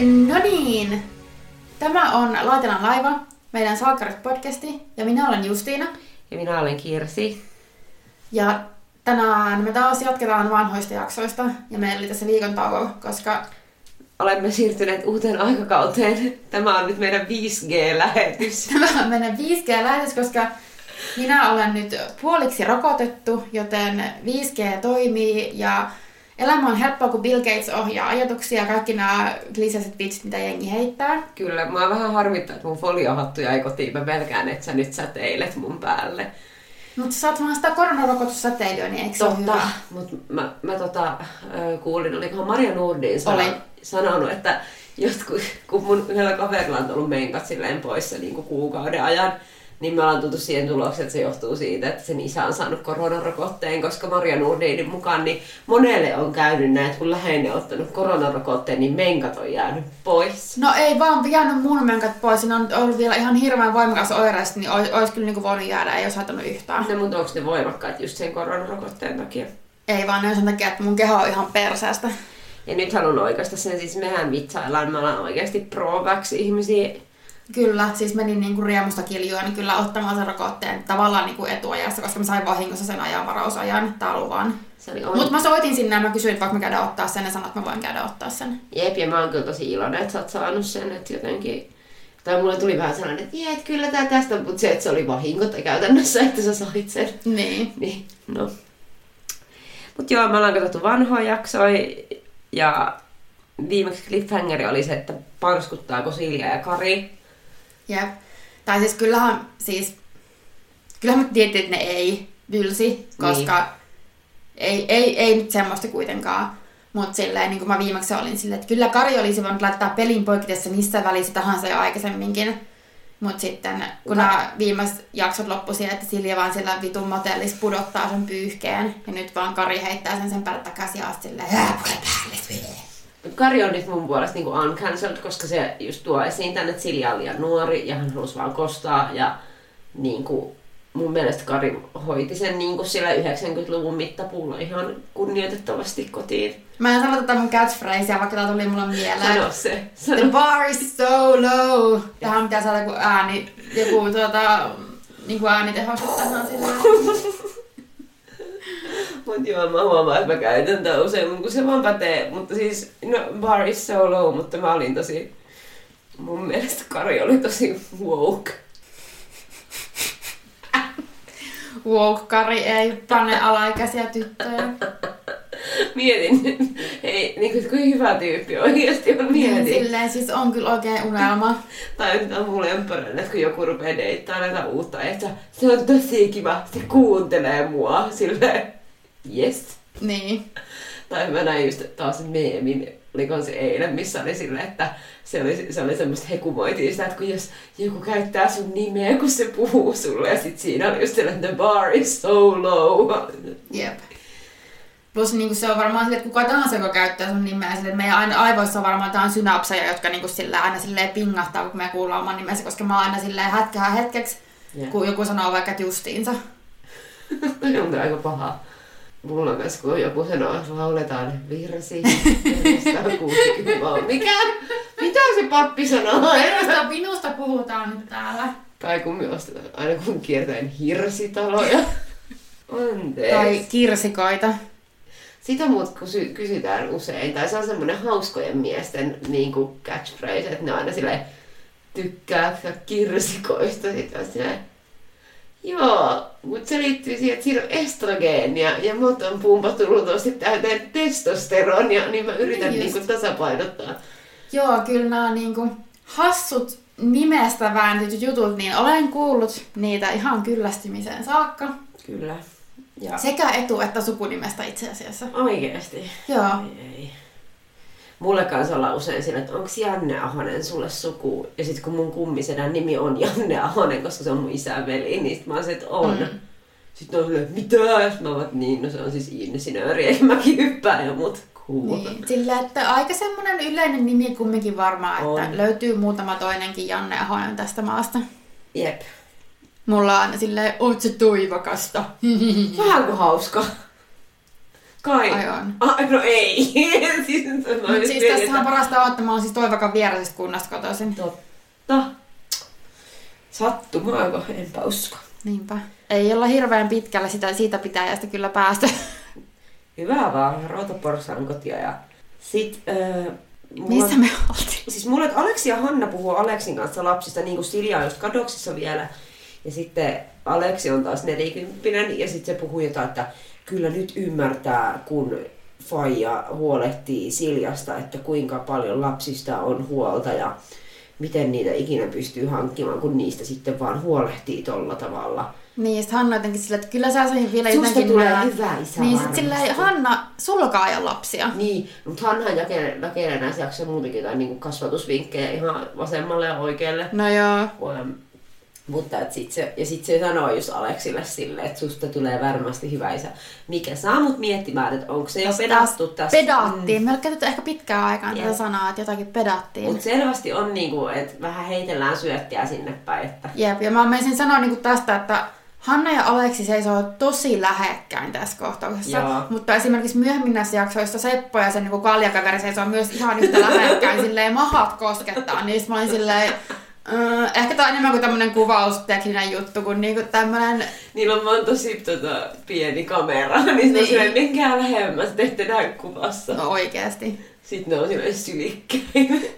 No niin, tämä on Laitelan laiva, meidän Saakkarit-podcasti, ja minä olen Justiina. Ja minä olen Kirsi. Ja tänään me taas jatketaan vanhoista jaksoista, ja meillä oli tässä viikon tauko, koska Olemme siirtyneet uuteen aikakauteen. Tämä on nyt meidän 5G-lähetys. tämä on meidän 5G-lähetys, koska minä olen nyt puoliksi rokotettu, joten 5G toimii, ja elämä on helppoa, kun Bill Gates ohjaa ajatuksia ja kaikki nämä kliseiset vitsit, mitä jengi heittää. Kyllä, mua vähän harmittaa, että mun foliohattu jäi kotiin. Mä pelkään, että sä nyt säteilet mun päälle. Mutta sä oot vaan sitä koronarokotussäteilyä, niin eikö se Totta, mutta mä, mä tota, kuulin, olikohan Maria Nordin sano, Oli. sanonut, että jotkut, kun mun yhdellä kaverilla on ollut menkat silleen poissa niin kuin kuukauden ajan, niin me ollaan tultu siihen tulokseen, että se johtuu siitä, että sen isä on saanut koronarokotteen, koska Maria Nordinin mukaan niin monelle on käynyt näin, että kun läheinen on ottanut koronarokotteen, niin menkat on jäänyt pois. No ei vaan jäänyt mun menkat pois, ne on ollut vielä ihan hirveän voimakas oireista, niin ois kyllä niinku voinut jäädä, ei olisi haitannut yhtään. No, mutta onko ne voimakkaat just sen koronarokotteen takia? Ei vaan ne on sen takia, että mun keho on ihan perseestä. Ja nyt haluan oikeastaan sen, siis mehän vitsaillaan, me ollaan oikeasti pro ihmisiä, Kyllä, siis menin niinku riemusta kiljua, niin kyllä ottamaan sen rokotteen tavallaan niinku etuajassa, koska mä sain vahingossa sen ajanvarausajan taluvan. Se oli Mutta mä soitin sinne ja mä kysyin, että voinko mä käydä ottaa sen ja sanoin, että mä voin käydä ottaa sen. Jep, ja mä oon kyllä tosi iloinen, että sä oot saanut sen, että jotenkin... Tai mulle tuli vähän sellainen, että jee, kyllä tää tästä, mutta se, että se oli vahinko tai käytännössä, että sä sait sen. Niin. Niin, no. Mut joo, me ollaan katsottu vanhoja jaksoja, ja viimeksi cliffhangeri oli se, että parskuttaako Silja ja Kari. Jep. Tai siis kyllähän, siis, kyllähän me tiedettiin, että ne ei vylsi, koska niin. ei, ei, ei nyt semmoista kuitenkaan. Mutta silleen, niin kuin mä viimeksi olin silleen, että kyllä Kari olisi voinut laittaa pelin poikitessa missä välissä tahansa jo aikaisemminkin. Mutta sitten, kun nämä viimeiset jaksot loppu siihen, että Silja vaan sillä vitun motellis pudottaa sen pyyhkeen. Ja nyt vaan Kari heittää sen sen päälle takaisin ja silleen, päälle. Kari on nyt mun puolesta niinku uncancelled, koska se just tuo esiin tänne, että Silja on liian nuori ja hän halusi vaan kostaa. Ja niinku, mun mielestä Kari hoiti sen niinku sillä 90-luvun mittapuulla ihan kunnioitettavasti kotiin. Mä en sano tätä mun catchphrasea, vaikka tää tuli mulle mieleen. Sano se. The Sano. bar is so low. Tähän pitää saada joku ääni, joku tuota, niin kuin äänitehostus tähän silleen. Mä huomaan, että mä käytän tää usein, kun se vaan pätee. Mutta siis, no bar is so low, mutta mä olin tosi... Mun mielestä Kari oli tosi woke. Woke-kari ei pane alaikäisiä tyttöjä. Mietin, hei, niin kuin, kuin hyvä tyyppi oikeasti on mietin. Silleen siis on kyllä oikein unelma. Tai on mun lempärinen, että kun joku rupeaa deittaamaan jotain uutta, että se on tosi kiva, se kuuntelee mua, silleen, yes. Niin. Tai mä näin just taas meemin, oliko se eilen, missä oli silleen, että se oli, se oli semmoista hekumoitiin sitä, että kun jos joku käyttää sun nimeä, kun se puhuu sulle, ja sit siinä oli just sellainen, the bar is so low. Jep. Plus niin se on varmaan sille, että kuka tahansa, joka käyttää sun nimeä, sille, että meidän aina aivoissa on varmaan jotain synapseja, jotka niin sillä aina silleen pingahtaa, kun me kuullaan oman nimensä, koska mä aina silleen hätkähä hetkeksi, Jep. kun joku sanoo vaikka justiinsa. Se on aika paha. Mulla myös, kun joku sanoo, että lauletaan virsi, 160 Mikä? Mitä se pappi sanoo? Minusta, minusta puhutaan nyt täällä. Tai kun me ostetaan, aina kun kiertäen hirsitaloja. Anteeksi. Tai kirsikoita. Sitä muut kysy- kysytään usein, tai se on semmoinen hauskojen miesten niin kuin catchphrase, että ne aina silleen tykkää kirsikoista. Sitten on silleen, joo, mutta se liittyy siihen, että siinä on estrogeenia ja mut on pumpattu luultavasti täyteen testosteronia, niin mä yritän Niin niin just. kuin tasapainottaa. Joo, kyllä nämä niinku hassut nimestä vääntyt jutut, niin olen kuullut niitä ihan kyllästymiseen saakka. Kyllä. Ja Sekä etu- että sukunimestä itse asiassa. oikeesti. Joo. Ei, ei. Mulle kanssa ollaan usein sillä, että onko Janne Ahonen sulle suku? Ja sitten kun mun kummisedän nimi on Janne Ahonen, koska se on mun isän veli, niin sit mä oon se, että on. Mm. Sitten on silleen, että mitä? Ja sit mä oon, niin, no se on siis insinööri, eikä mäkin hyppää ja mut cool. Niin, sillä että aika semmoinen yleinen nimi kumminkin varmaan, On. että löytyy muutama toinenkin Janne Ahonen tästä maasta. Jep. Mulla on silleen, oot se toivakasta. Vähän kuin hauska. Kai. Ai on. Ah, no ei. siis, mä Mut siis tässähän että- parasta on, että mä oon siis toivakan viereisessä kunnasta kotoisin. Totta. Sattumaako? Enpä usko. Niinpä. Ei olla hirveän pitkällä sitä, siitä pitäjästä kyllä päästä. Hyvä vaan, Rautaporsaan kotia ja sit... Öö, mulla- Missä me oltiin? Siis mulle, että Aleksi ja Hanna puhuu Aleksin kanssa lapsista, niin kuin Silja on just kadoksissa vielä. Ja sitten Aleksi on taas nelikymppinen ja sitten se puhuu jotain, että kyllä nyt ymmärtää, kun Faija huolehtii Siljasta, että kuinka paljon lapsista on huolta ja miten niitä ikinä pystyy hankkimaan, kun niistä sitten vaan huolehtii tolla tavalla. Niin, sit Hanna jotenkin sillä, että kyllä sä saisin vielä Susta jotenkin tulee nää- hyvä isä Niin sit varmasti. silleen, Hanna, sulkaa jo lapsia. Niin, mutta Hanna jakelee, näissä jaksoissa muutenkin jotain niin kasvatusvinkkejä ihan vasemmalle ja oikealle. No joo. Um, mutta et sit se, ja sitten se sanoo just Aleksille sille, että susta tulee varmasti hyvä isä. Mikä saa mut miettimään, että onko se jo pedattu tästä. Pedattiin. Me ei ole käytetty ehkä pitkään aikaan tätä Jep. sanaa, että jotakin pedattiin. Mutta selvästi on niinku, että vähän heitellään syöttiä sinne päin. Että... Jep, ja mä menisin sanoa niinku tästä, että Hanna ja Aleksi seisoo tosi lähekkäin tässä kohtauksessa. Joo. Mutta esimerkiksi myöhemmin näissä jaksoissa Seppo ja sen niinku kaljakaveri seisoo myös ihan yhtä lähekkäin, silleen mahat koskettaa. Niin mä olin silleen, Uh, ehkä tää on enemmän kuin tämmönen kuvaustekninen juttu, kuin niinku tämmönen... Niillä on vaan tosi tota, pieni kamera, niin, niin. Niin. silleen, menkää lähemmäs, te ette näy kuvassa. No oikeesti. Sitten ne on silleen sylikkäin.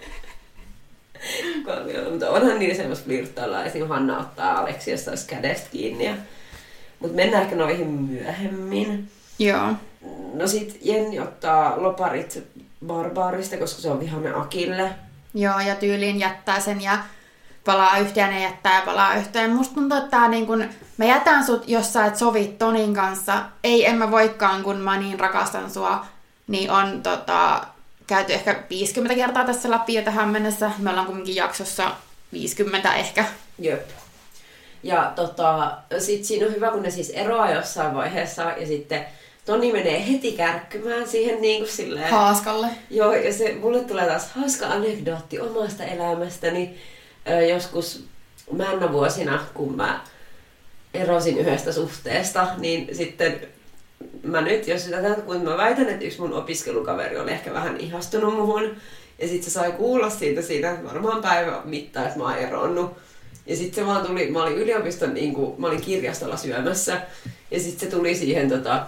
Mutta onhan niillä semmoista flirttailla. Esim. Hanna ottaa Aleksi jostain kädestä kiinni. Ja... Mutta mennään ehkä noihin myöhemmin. Joo. No sit Jenni ottaa loparit barbaarista, koska se on vihainen Akille. Joo, ja tyyliin jättää sen ja palaa yhteen ja jättää ja palaa yhteen. Musta tuntuu, että tää niin kun, mä jätän sut, jos sä et sovi Tonin kanssa. Ei, en mä voikaan, kun mä niin rakastan sua. Niin on tota, käyty ehkä 50 kertaa tässä läpi jo tähän mennessä. Me ollaan kumminkin jaksossa 50 ehkä. Jöp. Ja tota, sit siinä on hyvä, kun ne siis eroaa jossain vaiheessa ja sitten Toni menee heti kärkkymään siihen niin kuin silleen... Haaskalle. Joo, ja se, mulle tulee taas hauska anekdootti omasta elämästäni. Joskus männä vuosina, kun mä erosin yhdestä suhteesta, niin sitten mä nyt, jos sitä kun mä väitän, että yksi mun opiskelukaveri oli ehkä vähän ihastunut muhun, ja sitten se sai kuulla siitä siinä varmaan päivän mittaan, että mä oon eronnut. Ja sitten se vaan tuli, mä olin yliopiston, niin kuin, mä olin kirjastolla syömässä, ja sitten se tuli siihen tota,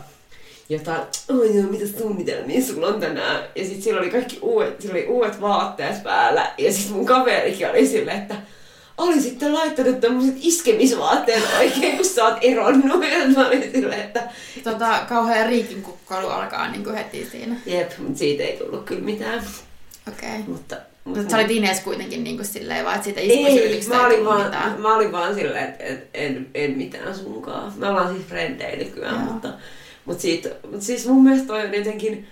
jotain, oi joo, mitä suunnitelmia sulla on tänään? Ja sitten sillä oli kaikki uudet, sillä oli uudet vaatteet päällä. Ja sitten mun kaverikin oli silleen, että olisitte laittanut tämmöiset iskemisvaatteet oikein, kun sä oot eronnut. Ja mä olin silleen, että Tota, kauhean riikin kukkailu alkaa niin kuin heti siinä. jep, mutta siitä ei tullut kyllä mitään. Okei. Okay. Mutta, Mutta sä olit Ines kuitenkin niin kuin silleen, vaan että siitä ei, mä olin, vaan, mitään. mä olin vaan silleen, että et, en, en mitään sunkaan. Me ollaan siis frendejä nykyään, Joo. mutta, mutta, mutta siis mun mielestä toi on jotenkin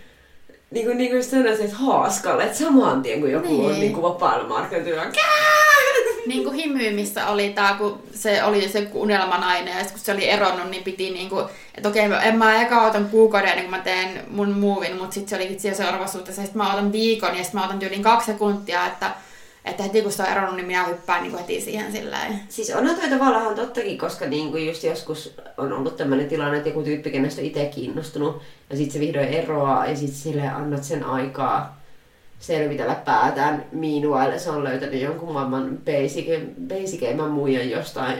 niin kuin, niin kuin sanoisin, että haaskalle, että saman tien kun joku niin. on Niin. kuin vapaalla markkinoilla, Niin kuin himyimissä oli tää, kun se oli se unelmanainen ja sit kun se oli eronnut, niin piti niinku, että okei, en mä eka otan kuukauden ennen kuin mä teen mun muuvin, mutta sitten se olikin siellä seuraavassa suhteessa, sit mä otan viikon ja sitten mä otan tyyliin kaksi sekuntia, että, että heti kun se on eronnut, niin minä hyppään niinku heti siihen silleen. Siis onhan toi tavallaan tottakin, koska niinku just joskus on ollut tämmöinen tilanne, että joku tyyppi, kenestä itse kiinnostunut, ja sitten se vihdoin eroaa, ja sitten sille annat sen aikaa selvitellä päätään. Meanwhile se on löytänyt jonkun maailman basic, basicemman muijan jostain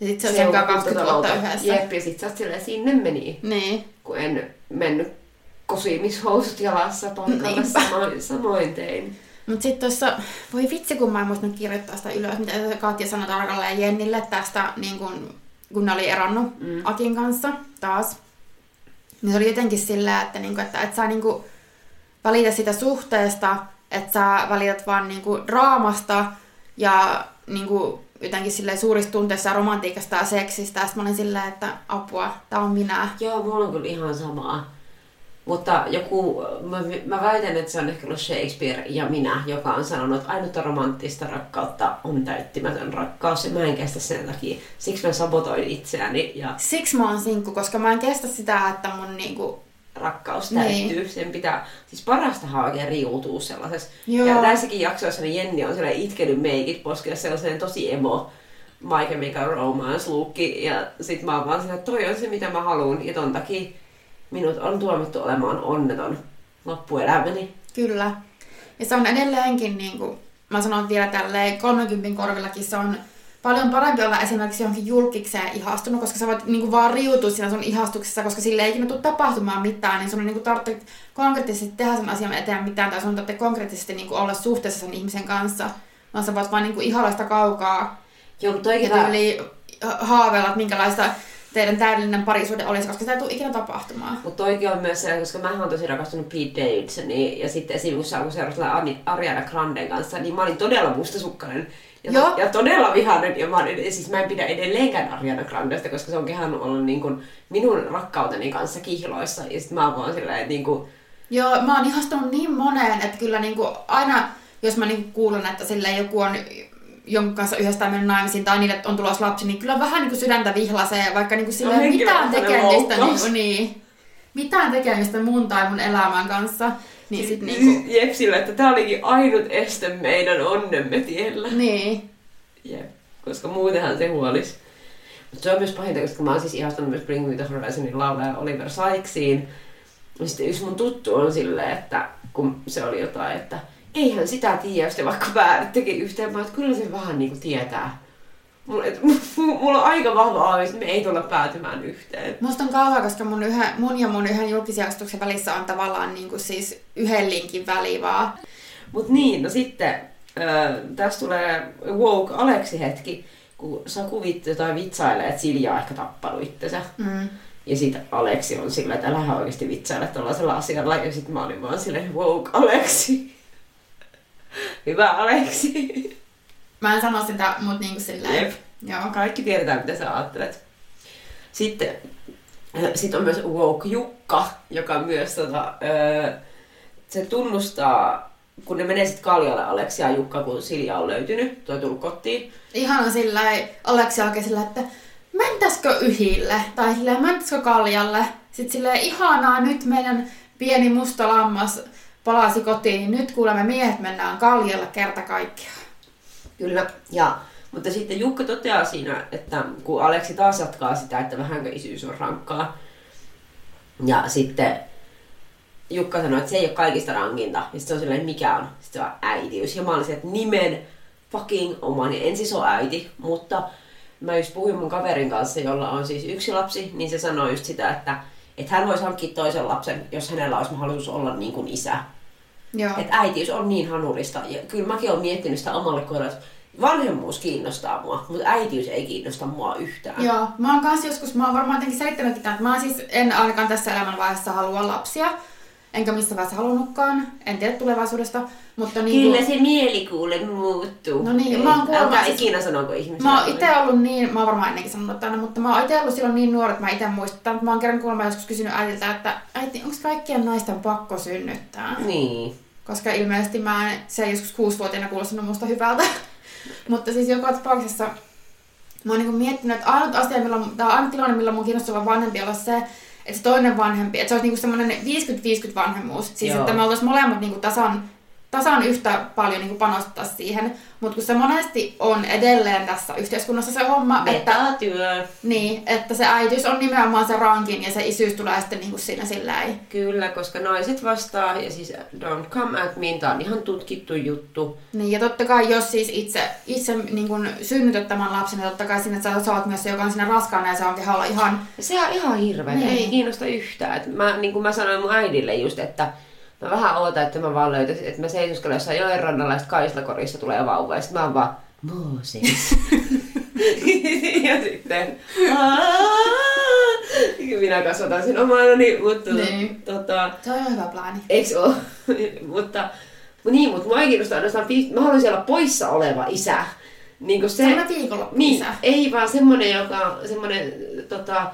Ja sitten se on sen kanssa 20 vuotta yhdessä. Jep, ja sit sä oot silleen, sinne meni, Niin. kun en mennyt kosimishousut jalassa paikalle, samoin, samoin tein. Mutta sitten tuossa, voi vitsi kun mä en muistanut kirjoittaa sitä ylös, mitä Katja sanoi tarkalleen Jennille tästä, niin kun, kun ne oli eronnut mm. Akin kanssa taas. Niin se oli jotenkin silleen, että, niinku, että et sä niinku välitä sitä suhteesta, että sä välität vaan niinku draamasta ja niinku jotenkin silleen suurista tunteista ja romantiikasta ja seksistä. Ja sit mä olin silleen, että apua, tää on minä. Joo, mulla on kyllä ihan samaa. Mutta joku, mä, mä väitän, että se on ehkä ollut Shakespeare ja minä, joka on sanonut, että ainutta romanttista rakkautta on täyttymätön rakkaus ja mä en kestä sen takia. Siksi mä sabotoin itseäni ja Siksi mä oon sinkku, koska mä en kestä sitä, että mun niinku... rakkaus Niin. täyttyy. Sen pitää, siis parastahan on oikein riutuu sellaisessa. Joo. Ja näissäkin jaksoissa niin Jenni on sellainen itkenyt meikit poskella sellainen tosi emo My Chemical Romance luukki. Ja sit mä oon vaan siinä, että toi on se mitä mä haluan. Ja ton takia minut on tuomittu olemaan onneton loppuelämäni. Kyllä. Ja se on edelleenkin, niin kuin mä sanon vielä tälleen, 30 korvillakin se on paljon parempi olla esimerkiksi johonkin julkikseen ihastunut, koska sä voit niin kuin vaan riutua siinä sun ihastuksessa, koska sille ei ikinä tule tapahtumaan mitään, niin sun ei niin kuin tarvitse konkreettisesti tehdä sen asian eteen mitään, tai sun tarvitse konkreettisesti niin kuin olla suhteessa sen ihmisen kanssa, vaan sä voit vaan niin kuin ihailla sitä kaukaa Joo, mutta ja tyyli haaveilla, että minkälaista teidän täydellinen parisuhde olisi, koska se ei tule ikinä tapahtumaan. Mutta toikin on myös se, koska mä oon tosi rakastunut Pete Davidsoniin ja sitten esimerkiksi kun seurasi Ani- Ariana Granden kanssa, niin mä olin todella mustasukkainen ja, Joo. ja todella vihainen. Ja mä, olin, siis mä en pidä edelleenkään Ariana Grandesta, koska se on kehannut ollut niin kuin minun rakkauteni kanssa kihloissa. Ja sitten mä oon vaan silleen, niin kuin, Joo, mä oon ihastunut niin moneen, että kyllä niinku aina, jos mä niinku kuulen, että sille joku on jonkun kanssa yhdestään mennyt naimisiin tai niille on tulossa lapsi, niin kyllä vähän niinku sydäntä vihlasee, vaikka niinku sille On ei ole mitään tekemistä, loukkaus. niinku, niin, mitään tekemistä mun tai mun elämän kanssa. Niin sit niinku, Jep, sillä, että tää olikin ainut este meidän onnemme tiellä. niin. Jep, koska muutenhan se huolis. Mutta se on myös pahinta, koska mä oon siis ihastunut myös Bring Me The Horizonin laulaja Oliver Sykesiin. Ja sitten yksi mun tuttu on silleen, että kun se oli jotain, että eihän sitä tiedä, jos te vaikka päädyttekin yhteen, vaan että kyllä se vähän niinku tietää. Mulla, et, mulla on aika vahva aavis, että me ei tulla päätymään yhteen. Musta on kauhea, koska mun, yhä, mun ja mun yhden julkisjaksotuksen välissä on tavallaan niinku siis yhden linkin väli vaan. Mut niin, no sitten äh, tässä tulee woke Aleksi hetki, kun sä kuvit jotain vitsailee, että Silja on ehkä tappanut itsensä. Mm. Ja sitten Aleksi on sillä, että älä oikeasti vitsaile tällaisella asialla. Ja sitten mä olin vaan silleen, woke Aleksi. Hyvä Aleksi. Mä en sano sitä, mut niinku silleen. Jep. Joo. Kaikki tiedetään, mitä sä ajattelet. Sitten äh, sit on myös woke Jukka, joka myös tota, öö, se tunnustaa, kun ne menee sitten Kaljalle Aleksi ja Jukka, kun Silja on löytynyt, toi tullut kotiin. Ihana sillä Aleksi oikein sillä, että mentäskö yhille? Tai sillä mentäskö kaljalle? Sitten sillä ihanaa, nyt meidän pieni musta lammas palasi kotiin, niin nyt kuulemme miehet mennään kaljalle kerta kaikkiaan. Kyllä, ja, mutta sitten Jukka toteaa siinä, että kun Aleksi taas jatkaa sitä, että vähänkö isyys on rankkaa, ja sitten Jukka sanoi, että se ei ole kaikista rankinta, ja sitten se on silleen, mikä on? Sitten se on äitiys, ja mä olin se, että nimen fucking omani, en siis ole äiti, mutta mä just puhuin mun kaverin kanssa, jolla on siis yksi lapsi, niin se sanoi just sitä, että, että hän voisi hankkia toisen lapsen, jos hänellä olisi mahdollisuus olla niin kuin isä. Joo. Että äitiys on niin hanurista. Ja kyllä mäkin olen miettinyt sitä omalle kohdalle, että vanhemmuus kiinnostaa mua, mutta äitiys ei kiinnosta mua yhtään. Joo, mä oon kanssa joskus, mä oon varmaan jotenkin selittänyt että mä siis en ainakaan tässä elämänvaiheessa halua lapsia. Enkä missä vaiheessa halunnutkaan. En tiedä tulevaisuudesta. Mutta niin Kyllä se mielikuule muuttuu. No niin, Ei, mä oon kuullut siis- ikinä sanonko ihmisille. Mä oon itse ollut niin, mä oon varmaan ennenkin sanonut tänne, mutta mä oon itse ollut silloin niin nuori, että mä itse muistan, että mä oon kerran kuulemma joskus kysynyt äitiltä, että äiti, onko kaikkien naisten pakko synnyttää? Niin. Koska ilmeisesti mä en, se ei joskus kuusivuotiaana kuulostanut musta hyvältä. mutta siis joka tapauksessa mä oon niinku miettinyt, että ainut asia, millä, tai ainut tilanne, millä mun kiinnostava vanhempi olla se, että se toinen vanhempi, että se olisi niinku semmoinen 50-50 vanhemmuus. Siis Joo. että me oltaisiin molemmat niinku tasan, tasan yhtä paljon niinku panostaa siihen. Mutta kun se monesti on edelleen tässä yhteiskunnassa se homma, että, niin, että se äitiys on nimenomaan se rankin ja se isyys tulee sitten niinku siinä sillä ei. Kyllä, koska naiset vastaa, ja siis don't come at me, tää on ihan tutkittu juttu. Niin, ja totta kai jos siis itse, itse niin kun synnytät tämän lapsen, niin totta kai sinne sä, sä oot myös se, joka on siinä raskaana ja se on kehalla ihan... Se on ihan hirveä, Niin. ei kiinnosta yhtään. Et mä, niin kuin mä sanoin mun äidille just, että mä vähän ootan, että mä vaan löytäisin, että mä seisoskelen jossain joen rannalla ja Kaislakorissa tulee vauva ja sit mä oon vaan Mooses. ja sitten minä kasvatan sen omanani, mutta Niin. tota, Se on hyvä plääni. Eiks oo? mutta, niin, mutta mua ei kiinnosta ainoastaan, mä haluaisin olla poissa oleva isä. Niin kuin se, Sellainen viikonloppu niin, isä. ei vaan semmonen, joka, semmonen tota,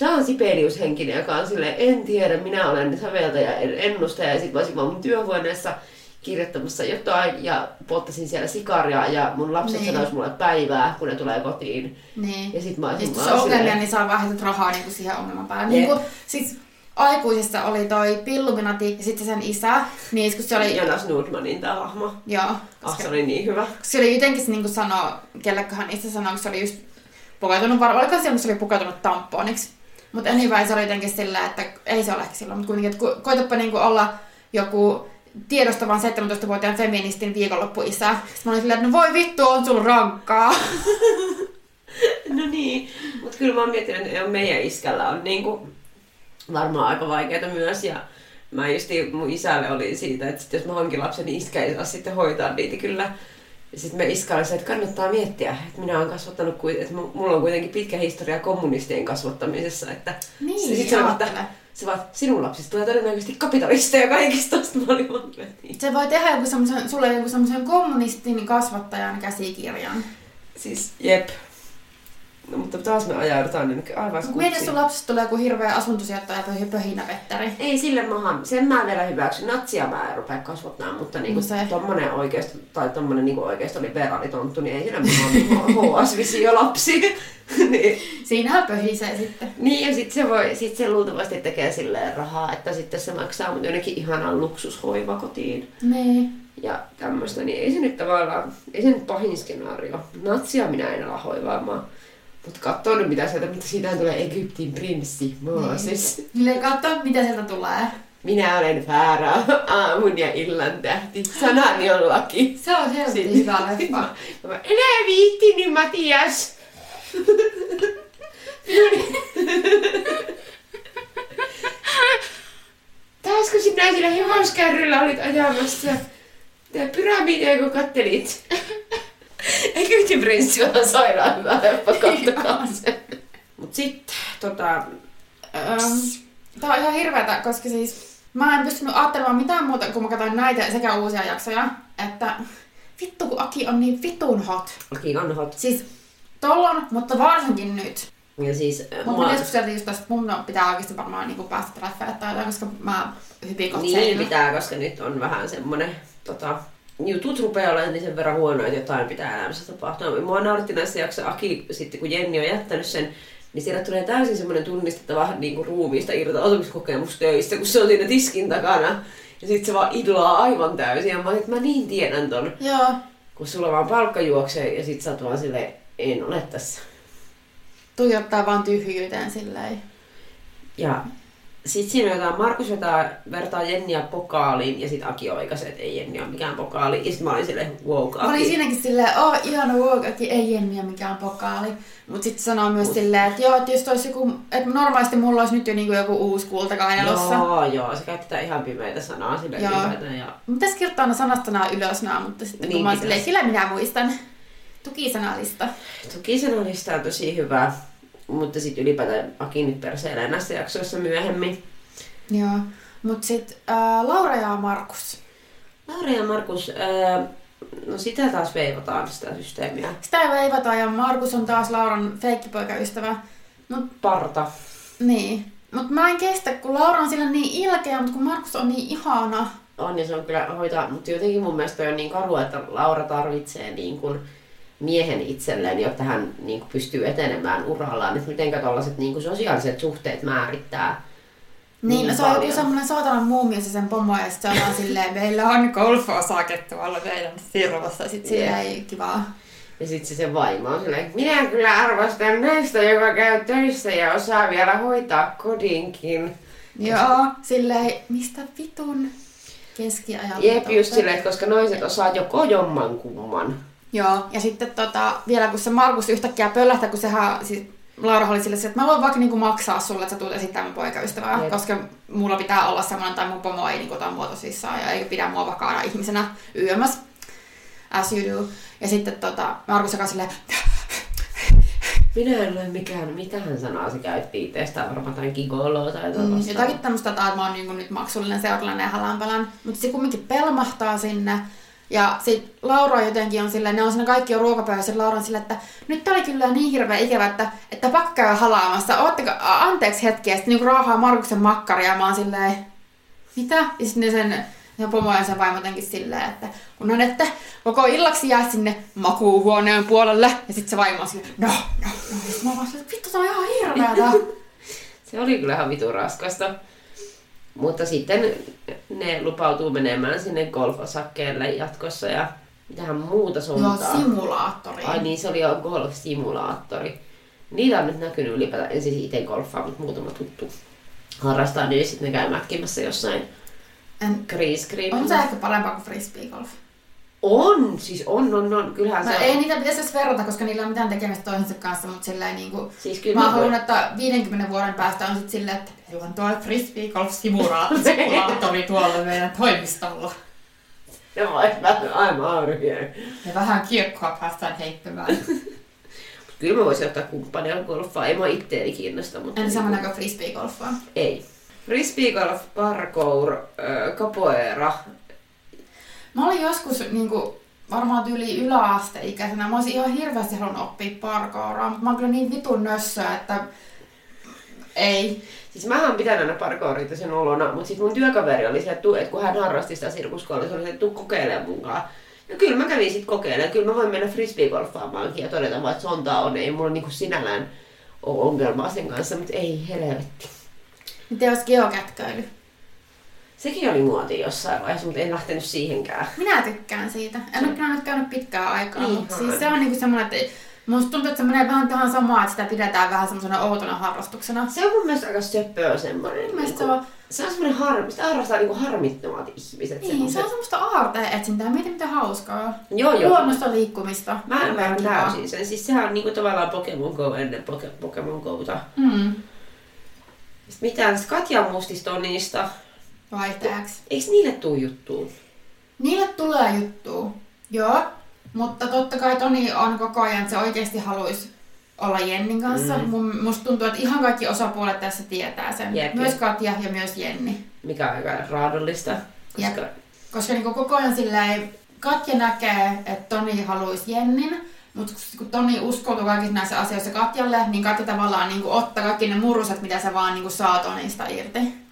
Jean Sibelius henkinen, joka on silleen, en tiedä, minä olen säveltäjä, en ennustaja. Ja sitten mä olisin vaan mun työhuoneessa kirjoittamassa jotain ja polttasin siellä sikaria ja mun lapset Niin. sanois mulle päivää, kun ne tulee kotiin. Niin. Ja sit mä olisin sit se on ongelmia, niin saa vähän sit rahaa niin kuin siihen ongelman päälle. Niin kuin, siis aikuisissa oli toi Pilluminati ja sitten sen isä, niin kun se oli... Jonas Nordmanin tää hahmo. Joo, Ah, koska se oli niin hyvä. se oli jotenkin se niin sanoi, kelleköhän itse sanoi, kun se oli just pukeutunut, var- oliko se, kun se oli pukeutunut tamponiksi. Mutta anyway, se oli jotenkin sillä, että ei se ole silloin, mutta kuitenkin, että ko- koitapa niin olla joku tiedostavan 17-vuotiaan feministin viikonloppuisä. Sitten mä olin silleen, että no voi vittu, on sulla rankkaa. No niin, mutta kyllä mä oon miettinyt, että meidän iskällä on niinku varmaan aika vaikeaa myös. Ja mä just mun isälle oli siitä, että sit jos mä hankin lapsen, niin iskä ei saa sitten hoitaa niitä kyllä. Sitten me iskä oli se, että kannattaa miettiä, että minä olen kasvattanut, että mu- mulla on kuitenkin pitkä historia kommunistien kasvattamisessa. Että Niin, sit se, oli, että ajattele. se vaan, sinun lapsista tulee todennäköisesti kapitalisteja kaikista. Sitten mä olin vaan, että niin. Se voi tehdä joku semmoisen, sulle joku semmoisen kommunistin kasvattajan käsikirjan. Siis jep. No, mutta taas me ajaudutaan niin aivan skutsiin. sun lapsesta tulee joku hirveä asuntosijoittaja tai pöhinäpettäri. Ei sille maha, sen mä vielä hyväksyn. Natsia mä en rupea kasvattaa, mutta niinku No se. tommonen oikeesti, tai tommonen niinku oikeesti liberaalitonttu, niin ei sillä maha HS-visio lapsi. niin. Siinähän pöhisee sitten. niin, ja sit se, voi, sit se luultavasti tekee silleen rahaa, että sitten se maksaa mut jonnekin ihanan luksushoivakotiin. Niin. Ja tämmöstä, niin ei se nyt tavallaan, ei se nyt pahin skenaario. Natsia minä en ala hoivaamaan. Mutta katsoo nyt mitä sieltä, mitä siitä tulee Egyptin prinssi Mooses. Niin katso, mitä sieltä tulee. Minä olen Fäära, aamun ja illan tähti. Sanani on laki. Se on helvetin hyvä leffa. Mä, Enää viitti, niin Matias. Taasko sinä sillä hevoskärryllä olit ajamassa? Tää pyramidia, kun kattelit. Egyptin prinssi on sairaan hyvä leffa, kattokaa se. Mut sitten, tota, Öm, Tää on ihan hirveetä, koska siis mä en pystynyt ajattelemaan mitään muuta, kun mä katsoin näitä sekä uusia jaksoja, että vittu kun Aki on niin vitun hot. Aki on hot. Siis tollon, mutta varsinkin nyt. Ja siis, äh, Mutta me keskusteltiin just tästä, että mun pitää oikeasti varmaan niinku päästä treffeille tai jotain, koska mä hypin kohta Niin pitää, koska nyt on vähän semmonen tota, jutut rupeaa olemaan niin sen verran huonoja, että jotain pitää elämässä tapahtua. Mua nauratti näissä jaksoissa Aki, sitten kun Jenni on jättänyt sen, niin siellä tulee täysin semmoinen tunnistettava niin kuin ruumiista irtautumiskokemus töistä, kun se on siinä tiskin takana. Ja sitten se vaan idlaa aivan täysin. Ja mä että mä niin tiedän ton. Joo. Kun sulla vaan palkka juoksee ja sit sä oot vaan silleen, en ole tässä. Tuijottaa vaan tyhjyyteen silleen. Ja sitten siinä on jotain, Markus vetää, vertaa Jenniä pokaaliin ja sitten Aki oikaisee, että ei Jenni ole mikään pokaali. Ja sitten mä olin silleen, wow, Mä olin Aki. siinäkin silleen, oh ihana Walkakin, ei Jenniä mikään pokaali. Mut sitten sanoo myös silleen, että joo, että jos olisi joku, että normaalisti mulla olisi nyt jo niinku joku uusi kultakainalossa. Joo, joo, se käyttää ihan pimeitä sanaa sille Joo. ylipäätään. Ja... Mitäs kirjoittaa aina sanasta nämä ylös nämä, mutta sitten Niin kun mä pitäis. silleen, kyllä minä muistan. Tukisanalista. Toki sanallista on tosi hyvä, mutta sitten ylipäätään Aki nyt perseilee näissä jaksoissa myöhemmin. Joo. Mut sit äh, Laura ja Markus. Laura ja Markus, ää, no sitä taas veivataan sitä systeemiä. Sitä ei veivata ja Markus on taas Lauran feikkipoikaystävä. Mut Parta. niin. Mut mä en kestä, kun Laura on sillä niin ilkeä, mutta kun Markus on niin ihana. On ja se on kyllä hoitaa, mutta jotenkin mun mielestä on niin karua, että Laura tarvitsee niin kuin miehen itselleen, jotta hän niin kuin pystyy etenemään urallaan. Että mitenkä tollaset niin kuin sosiaaliset suhteet määrittää. Niin, Niin se on joku paljon. semmonen saatanan muumio se sen pomo ja sit se on vaan silleen, meillä on golf-osake tuolla meidän firmassa. Ja sit sillä Jep. ei kivaa. Ja sitten se, se vaimo on silleen, minä kyllä arvostan naista, joka käy töissä ja osaa vielä hoitaa kodinkin. Joo, silleen, mistä vitun keskiajan. Jep, just silleen, että koska naiset osaa joko jomman kumman. Joo, ja sitten tota, vielä kun se Markus yhtäkkiä pöllähtää, kun sehän, siis Laura oli sille, että mä voin vaikka niinku maksaa sulle, että sä tulet esittää mun poikaystävää, Jep. koska mulla pitää olla semmoinen, tai mun pomo ei niinku ota mua tosissaan, ja ei pidä mua vakaana ihmisenä yömässä, as you do. Ja sitten tota, Markus joka silleen, Minä en ole mikään, mitähän sanaa se käytti itsestään, varmaan jotain gigoloa tai mm, jotakin tämmöistä, että mä oon niinku nyt maksullinen seuralainen ja halänpälän. Mutta se kumminkin pelmahtaa sinne, Ja sit Laura jotenkin on silleen, ne on siinä kaikki on ruokapöydässä, Laura on silleen, että nyt tää oli kyllä niin hirveä ikävä, että, että pakko käydä halaamassa. Ootteko, anteeksi hetki, ja sitten niinku raahaa Markuksen makkaria, mä oon silleen, mitä? Ja sitten sen, sen pomo ja sen vaimo jotenkin silleen, että kun on, että koko illaksi jää sinne makuuhuoneen puolelle, ja sitten se vaimo on silleen, no, no, no. Mä vaan silleen, vittu, se on ihan hirveetä. Se oli kyllä ihan vitun raskasta. Mutta sitten ne lupautuu menemään sinne golfosakkeelle jatkossa ja mitähän muuta Joo, suuntaa. simulaattori. Ai niin, se oli jo golf-simulaattori. Niitä on nyt näkynyt ylipäätään, en siis itse golfaa, mutta muutama tuttu harrastaa, niin sitten ne käy mätkimässä jossain En, on se ehkä parempaa kuin frisbee golf. On, siis on, on, on. Kyllähän No se ei on. niitä pitäisi edes verrata, koska niillä ole mitään tekemistä toisensa kanssa, mutta silleen niinku... Siis kyllä mä mä haluan, että 50 vuoden päästä on sit silleen, että meillä on tuo frisbee golf simulaattori tuolla meidän toimistolla. Ne on I'm out of here. Ja vähän kiekkoa päästään heittämään. Kyllä mä voisin ottaa kumppania golfaa. Ei mua itteeni kiinnosta, mutta... En samana kuin frisbee golfaa. Ei. Frisbee golf, parkour, äh, capoeira. Mä olin joskus niinku, varmaan tyyli yläasteikäisenä. Mä olisin ihan hirveästi halunnut oppia parkouraa, mutta mä oon kyllä niin vitun nössöä, että ei. Siis mä oon pitänyt aina parkouria sen olona, mutta sitten mun työkaveri oli se, että, kun hän harrasti sitä sirkuskoulua, se oli se, että tuu kokeilemaan mukaan. Ja kyllä mä kävin sitten kokeilemaan. Kyllä mä voin mennä frisbeegolfaamaankin ja todeta vaan, että sontaa on. Ei mulla niinku sinällään ole ongelmaa sen kanssa, mutta ei helvetti. Miten olisi geokätköily? Sekin oli muoti jossain vaiheessa, mutta en lähtenyt siihenkään. Minä tykkään siitä. En ole kyllä nyt käynyt pitkään aikaa, Ihan. mutta siis se on niinku semmoinen, että musta tuntuu, että se menee vähän tähän samaan, että sitä pidetään vähän semmoisena outona harrastuksena. Se on mun mielestä aika söpöä semmoinen. Mun mielestä niinku- se on- se on semmoinen harmi, sitä harrastaa niinku harmittomat ihmiset. Niin, se semmoset. on semmoista aarteetsintää. Mietin mitä hauskaa. Joo, joo. Luonnosta liikkumista. Mä ymmärrän Kivaa. täysin sen. Siis sehän on niinku tavallaan Pokemon Go ennen Poke- Pokemon Gota. Mm. Sitten mitään, Katja Mustista on niistä. Vaihteeksi. Eiks niille tuu juttuun? Niille tulee juttu. Joo. Mutta totta kai Toni on koko ajan, että se oikeasti haluaisi olla Jennin kanssa. Mm. Mun, musta tuntuu, että ihan kaikki osapuolet tässä tietää sen. Jep, myös. Katja ja myös Jenni. Mikä on aika raadollista. Koska Jep. Koska niinku koko ajan silleen, Katja näkee, että Toni haluaisi Jennin, mutta kun Toni uskoutuu kaikissa näissä asioissa Katjalle, niin Katja tavallaan niinku ottaa kaikki ne muruset, mitä se vaan niinku saa Tonista irti.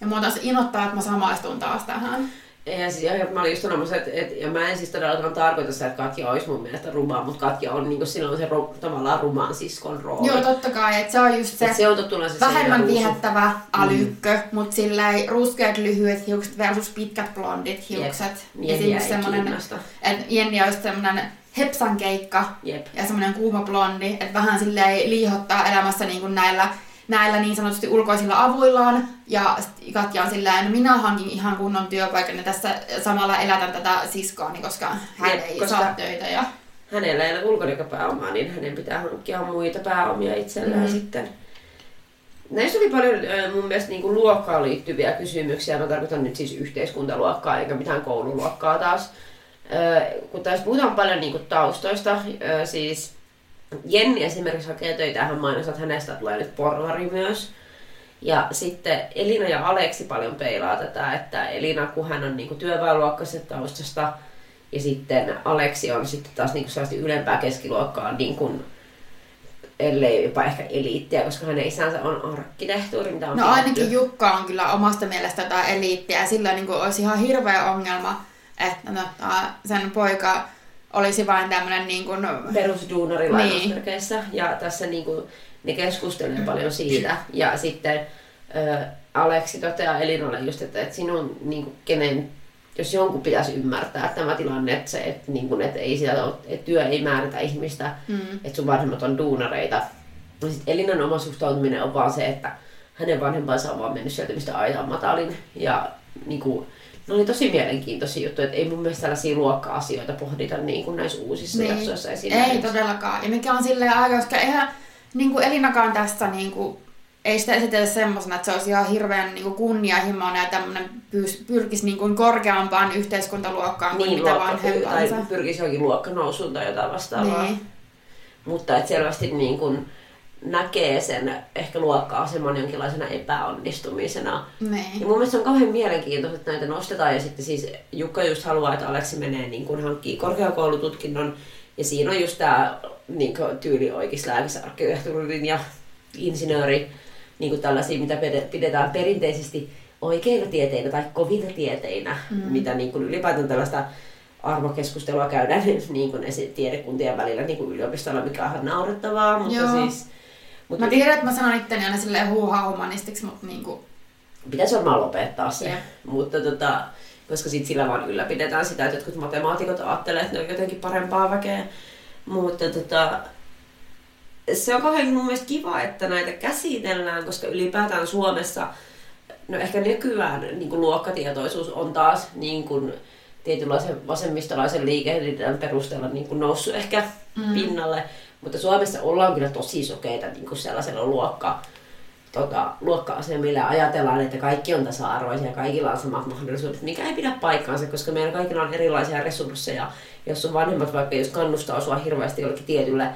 Ja mua taas inottaa, että mä samaistun taas tähän. ja siis, ja mä olin just sanomassa, että, että, ja mä en siis todellakaan tarkoita sitä, että Katja olisi mun mielestä ruma, mutta Katja on niinku silloin se ro, tavallaan ruman siskon rooli. Joo, totta kai, että se on just se, Et se on se vähemmän viehättävä älykkö, mm. mutta silleen ruskeat lyhyet hiukset versus pitkät blondit hiukset. Jenniä ei semmonen, kiinnosta. että Jenni olisi semmonen hepsan keikka Jep. ja semmoinen kuuma blondi, että vähän silleen liihottaa elämässä niin kuin näillä, näillä niin sanotusti ulkoisilla avuillaan. Ja Katja on silleen, no minä hankin ihan kunnon työpaikan ja tässä samalla elätän tätä siskoani, koska hän Jep, ei koska- saa töitä. Ja... hänellä ei ole ulkonäköpääomaa, niin hänen pitää hankkia muita pääomia itselleen Mm. mm. sitten. Näissä oli paljon mun mielestä niin kuin luokkaan liittyviä kysymyksiä. Mä tarkoitan nyt siis yhteiskuntaluokkaa eikä mitään koululuokkaa taas. Kun taas puhutaan paljon niin kuin taustoista, siis Jenni esimerkiksi hakee töitä, hän mainostaa, että hänestä tulee nyt porvari myös. Ja sitten Elina ja Aleksi paljon peilaa tätä, että Elina, kun hän on niinku työväenluokkaisesta taustasta, ja sitten Aleksi on sitten taas niinku sellaista ylempää keskiluokkaa, niin kuin, ellei jopa ehkä eliittiä, koska hänen isänsä on arkkitehtuuri, mitä on No ainakin Jukka on kyllä omasta mielestä jotain eliittiä ja silloin niin kuin olisi ihan hirveä ongelma, että no, tää- sen poika olisi vain tämmöinen niin kuin, perusduunari Niin. Ja tässä niinku, ne keskustelee paljon siitä. Ja sitten ö, Aleksi toteaa Elinalle just, että, että sinun niinku, kenen, jos jonkun pitäisi ymmärtää tämä tilanne, että, se, että, niin kuin, että, ei sitä, ole- että työ ei määritä ihmistä, Mm. että sun vanhemmat on duunareita. Ja sitten Elinan oma suhtautuminen on vaan se, että hänen vanhempansa on vaan mennyt sieltä, mistä aidan matalin. Ja niin kuin, ne oli tosi mielenkiintoisia juttuja, että ei mun mielestä tällaisia luokka-asioita pohdita niin kuin näissä uusissa niin. jaksoissa ei esimerkiksi. todellakaan. Ja mikä on silleen aika, koska eihän niin kuin Elinakaan tässä niin kuin, ei sitä esitellä semmoisena, että se olisi ihan hirveän niin kuin kunnianhimoinen ja tämmöinen pyys- pyrkisi niin kuin korkeampaan yhteiskuntaluokkaan kuin niin, mitä luokka, tai vanhempansa. pyrkisi johonkin luokkanousuun tai jotain vastaavaa. Niin. Mutta et selvästi niin kun, näkee sen ehkä luokka-aseman jonkinlaisena epäonnistumisena. Niin. Ja mun mielestä se on kauhean mielenkiintoista, että näitä nostetaan. Ja sitten siis Jukka just haluaa, että Aleksi menee niin kuin hankkii korkeakoulututkinnon. Ja siinä on just tämä niin kuin, tyyli oikeislääkisarkkitehtuurin ja insinööri, niin kuin tällaisia, mitä pide- pidetään perinteisesti oikeina tieteinä tai kovina tieteinä, mm. mitä niin kuin ylipäätään tällaista arvokeskustelua käydään niin kuin tiedekuntien välillä niin kuin yliopistolla, mikä on ihan naurettavaa, mutta Joo. siis... Mutta Mä tiedän, että mä sanon itteni aina silleen huuhaa humanistiksi, mutta niinku, pitäisi varmaan lopettaa se. Jep. Mutta tota, koska sit sillä vaan ylläpidetään sitä, että jotkut matemaatikot ajattelee, että ne on jotenkin parempaa väkeä. Mutta tota, se on kauhean mun mielestä kiva, että näitä käsitellään, koska ylipäätään Suomessa, no ehkä nykyään niin kuin luokkatietoisuus on taas niin kuin tietynlaisen vasemmistolaisen liikehdinnän perusteella niin kuin noussut ehkä mm. pinnalle. Mutta Suomessa ollaan kyllä tosi sokeita niin kuin sellaisella luokka, tota, luokka-asemilla ja ajatellaan, että kaikki on tasa-arvoisia ja kaikilla on samat mahdollisuudet, mikä ei pidä paikkaansa, koska meillä kaikilla on erilaisia resursseja. Jos sun vanhemmat vaikka jos kannustaa sua hirveästi jollekin tietylle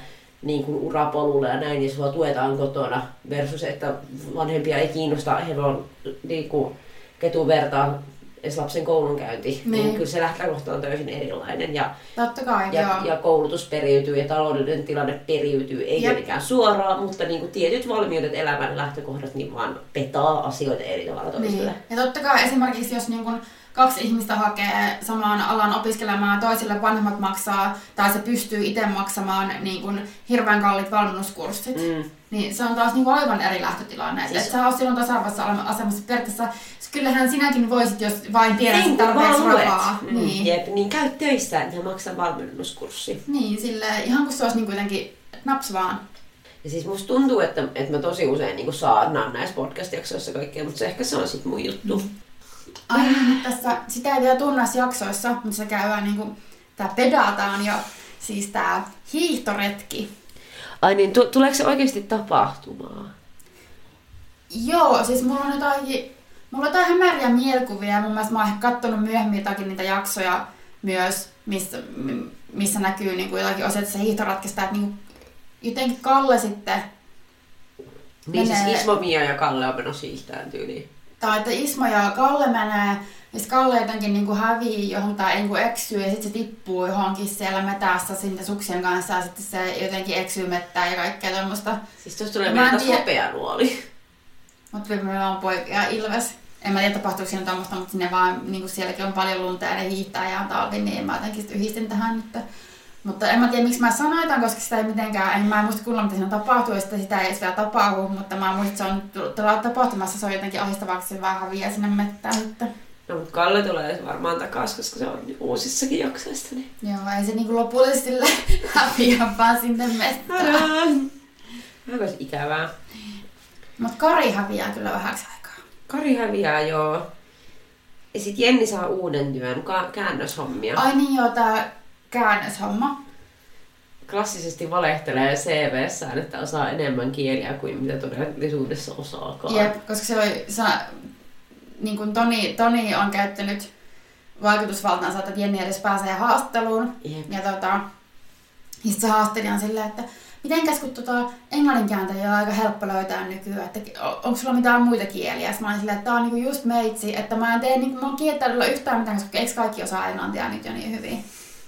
niin kuin urapolulle ja näin, niin sua tuetaan kotona versus, että vanhempia ei kiinnosta hevon niin kuin ketuvertaa edes lapsen koulunkäynti, niin. Niin. kyllä se lähtökohta on täysin erilainen. Ja totta kai, ja, joo. ja koulutus periytyy ja taloudellinen tilanne periytyy, ei tietenkään suoraan, mutta niin kuin tietyt valmiudet, elämän lähtökohdat, niin vaan petaa asioita eri tavalla toisille. Niin. Ja totta kai esimerkiksi jos niin kun kaksi ihmistä hakee samaan alan opiskelemaan, toisille vanhemmat maksaa tai se pystyy itse maksamaan niin kun hirveän kalliit valmennuskurssit, Mm. Niin se on taas niin kun aivan eri lähtötilanne. Siis... Siis- Että sä oot silloin tasa-arvoisessa asemassa periaatteessa. Kyllähän sinäkin voisit, jos vain tiedät Niin, tarpeeksi kun vaan rahaa. Mm. Niin. Jep, niin käy töissä ja maksa valmennuskurssi. niin, sille ihan kuin se olisi niin kuitenkin naps vaan. Ja siis musta tuntuu, että, että mä tosi usein niin saarnaan näissä podcast-jaksoissa kaikkea, mutta se ehkä se on sit mun juttu. Ai niin, tässä, sitä ei vielä tunne näissä jaksoissa, mutta se käydään niin kuin, tää pedataan jo, siis tää hiihtoretki. Ai niin, tu- tuleeko se oikeasti tapahtumaan? Joo, siis mulla on jotain, mulla on jotain hämäriä mielikuvia. Mun mielestä mä oon ehkä kattonut myöhemmin jotakin niitä jaksoja myös, missä, missä näkyy niin kuin jotakin osia tässä hiihtoratkesta, että niin kuin, jotenkin Kalle sitten, Niin Menee- siis Ismo, Mia ja Kalle on menossa hiihtään tyyliin. tai että Ismo ja Kalle menee, ja sitten Kalle jotenkin niin kuin hävii johon tai niin kuin eksyy, ja sitten se tippuu johonkin siellä metässä sinne suksien kanssa, ja sitten se jotenkin eksyy mettään ja kaikkea tuommoista. Siis tuossa tulee meidän taas hopea nuoli. Mutta meillä on poikia Ilves. En mä tiedä tapahtuuko siinä tuommoista, mutta sinne vaan, niin kuin sielläkin on paljon lunta ja ne hiihtää ja on talvi, niin mä jotenkin yhdistin tähän nyt. Mutta en mä tiedä, miksi mä sanoin tämän, koska sitä ei mitenkään, en mä en muista kunnolla, mitä siinä tapahtuu, ja sitten sitä ei edes vielä tapahdu, mutta mä muistan, että se on tapahtumassa, se on jotenkin ahistavaa, kun se vaan häviää sinne mettään sitten. No, mutta Kalle tulee varmaan takaisin, koska se on uusissakin jaksoissa. Niin. Joo, ei se niinku lopullisesti häviä vaan sinne mettään. Aika ikävää. Mutta Kari häviää kyllä vähäksi aikaa. Kari häviää, joo. Ja sit Jenni saa uuden työn, ka- käännöshommia. Ai niin joo, tää käännöshomma. Klassisesti valehtelee CVssään, että osaa enemmän kieliä kuin mitä todellisuudessa osaakaan. Jep, koska se oli, se, niin kuin Toni, Toni on käyttänyt vaikutusvaltaansa, että Jenni edes pääsee haastatteluun. Jep. Ja tota, ja sit se haastelija on silleen, että mitenkäs kun tota, englannin kääntäjä on aika helppo löytää nykyään, että onko sulla mitään muita kieliä? Sitten mä olin silleen, että tää on niinku just meitsi, että mä en tee niinku mun kieltäilyllä yhtään mitään, koska eikö kaikki osaa englantia nyt jo niin hyvin?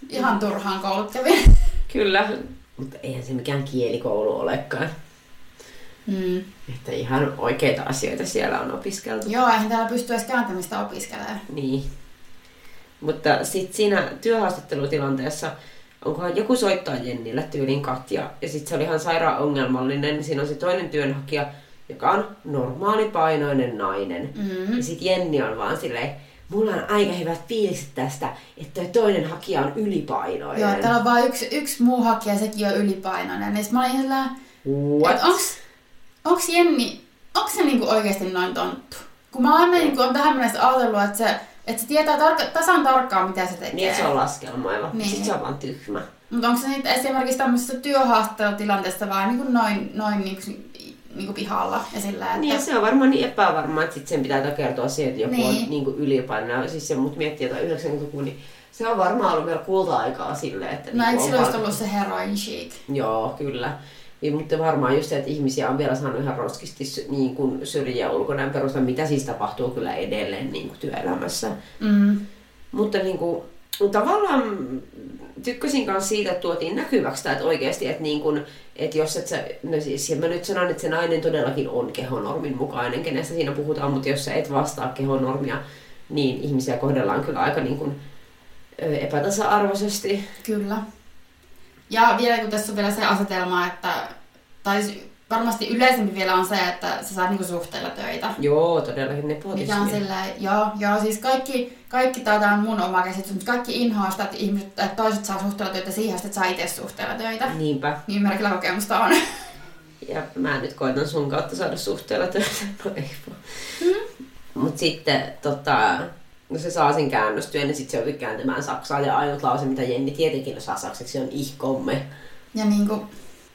Ihan turhaan koulut kävin. Kyllä, mutta eihän se mikään kielikoulu olekaan. Mm. Että ihan oikeita asioita siellä on opiskeltu. Joo, eihän täällä pysty edes kääntämistä opiskelemaan. Niin. Mutta sitten siinä työhaastattelutilanteessa, onkohan joku soittaa Jennille tyylin Katja, ja sitten se oli ihan sairaan ongelmallinen, niin siinä on se toinen työnhakija, joka on normaalipainoinen nainen. Mm. Ja sitten Jenni on vaan silleen, mulla on aika hyvät fiilikset tästä, että toi toinen hakija on ylipainoinen. Joo, täällä on vain yksi, yksi muu hakija, sekin on ylipainoinen. Sit mä olin ihan What? onks, onks Jenni, onks se niinku oikeesti noin tonttu? Kun mä aina niinku on tähän mennessä ajatellut, että se, että se tietää tarka, tasan tarkkaan, mitä se tekee. Niin, se on laskelmoiva. Niin. Niin. Sitten se on vaan tyhmä. Mutta onko se nyt esimerkiksi tämmöisessä työhaastattelutilanteessa vaan niinku noin, noin niinku, niinku pihalla ja sillä, että... Niin, se on varmaan niin epävarma, että sit sen pitää takertua siihen, että joku niin. Niin. on niin kuin ylipainoinen. Siis se mut miettii jotain 90-lukua, niin se on varmaan ollut vielä kulta-aikaa silleen, että... no eikö niinku sillä on olisi vaan- ollut se heroin chic? Joo, kyllä. Niin, mutta varmaan just se, että ihmisiä on vielä saanut ihan roskisti niin kuin syrjiä ulkonäön perusteella, mitä siis tapahtuu kyllä edelleen niin kuin työelämässä. Mm. Mutta niin kuin, tavallaan tykkäsin myös siitä, että tuotiin näkyväksi tämä, että oikeasti, että, niin kuin, että jos et sä, no siis ja mä nyt sanon, että se nainen todellakin on kehonormin mukainen, kenestä siinä puhutaan, mutta jos sä et vastaa kehonormia, niin ihmisiä kohdellaan kyllä aika niin kuin, ö, epätasa-arvoisesti. Kyllä. Ja vielä kun tässä on vielä se asetelma, että, tai varmasti yleisempi vielä on se, että sä saat niinku suhteella töitä. Joo, todellakin ne Mikä on silleen, joo, joo, siis kaikki, kaikki tää on mun oma käsitys, mutta kaikki inhoaa sitä, että, ihmiset, että toiset saa suhteella töitä siihen, että saa itse suhteella töitä. Niinpä. Niin merkillä kokemusta on. Ja mä nyt koitan sun kautta saada suhteella töitä. No ei. Mm. Mut sitten tota, no se saa sen käännöstyön, niin sitten se joutuu kääntämään saksaa. Ja ainut lause, mitä Jenni tietenkin osaa saksaksi, on ihkomme. Ja niinku,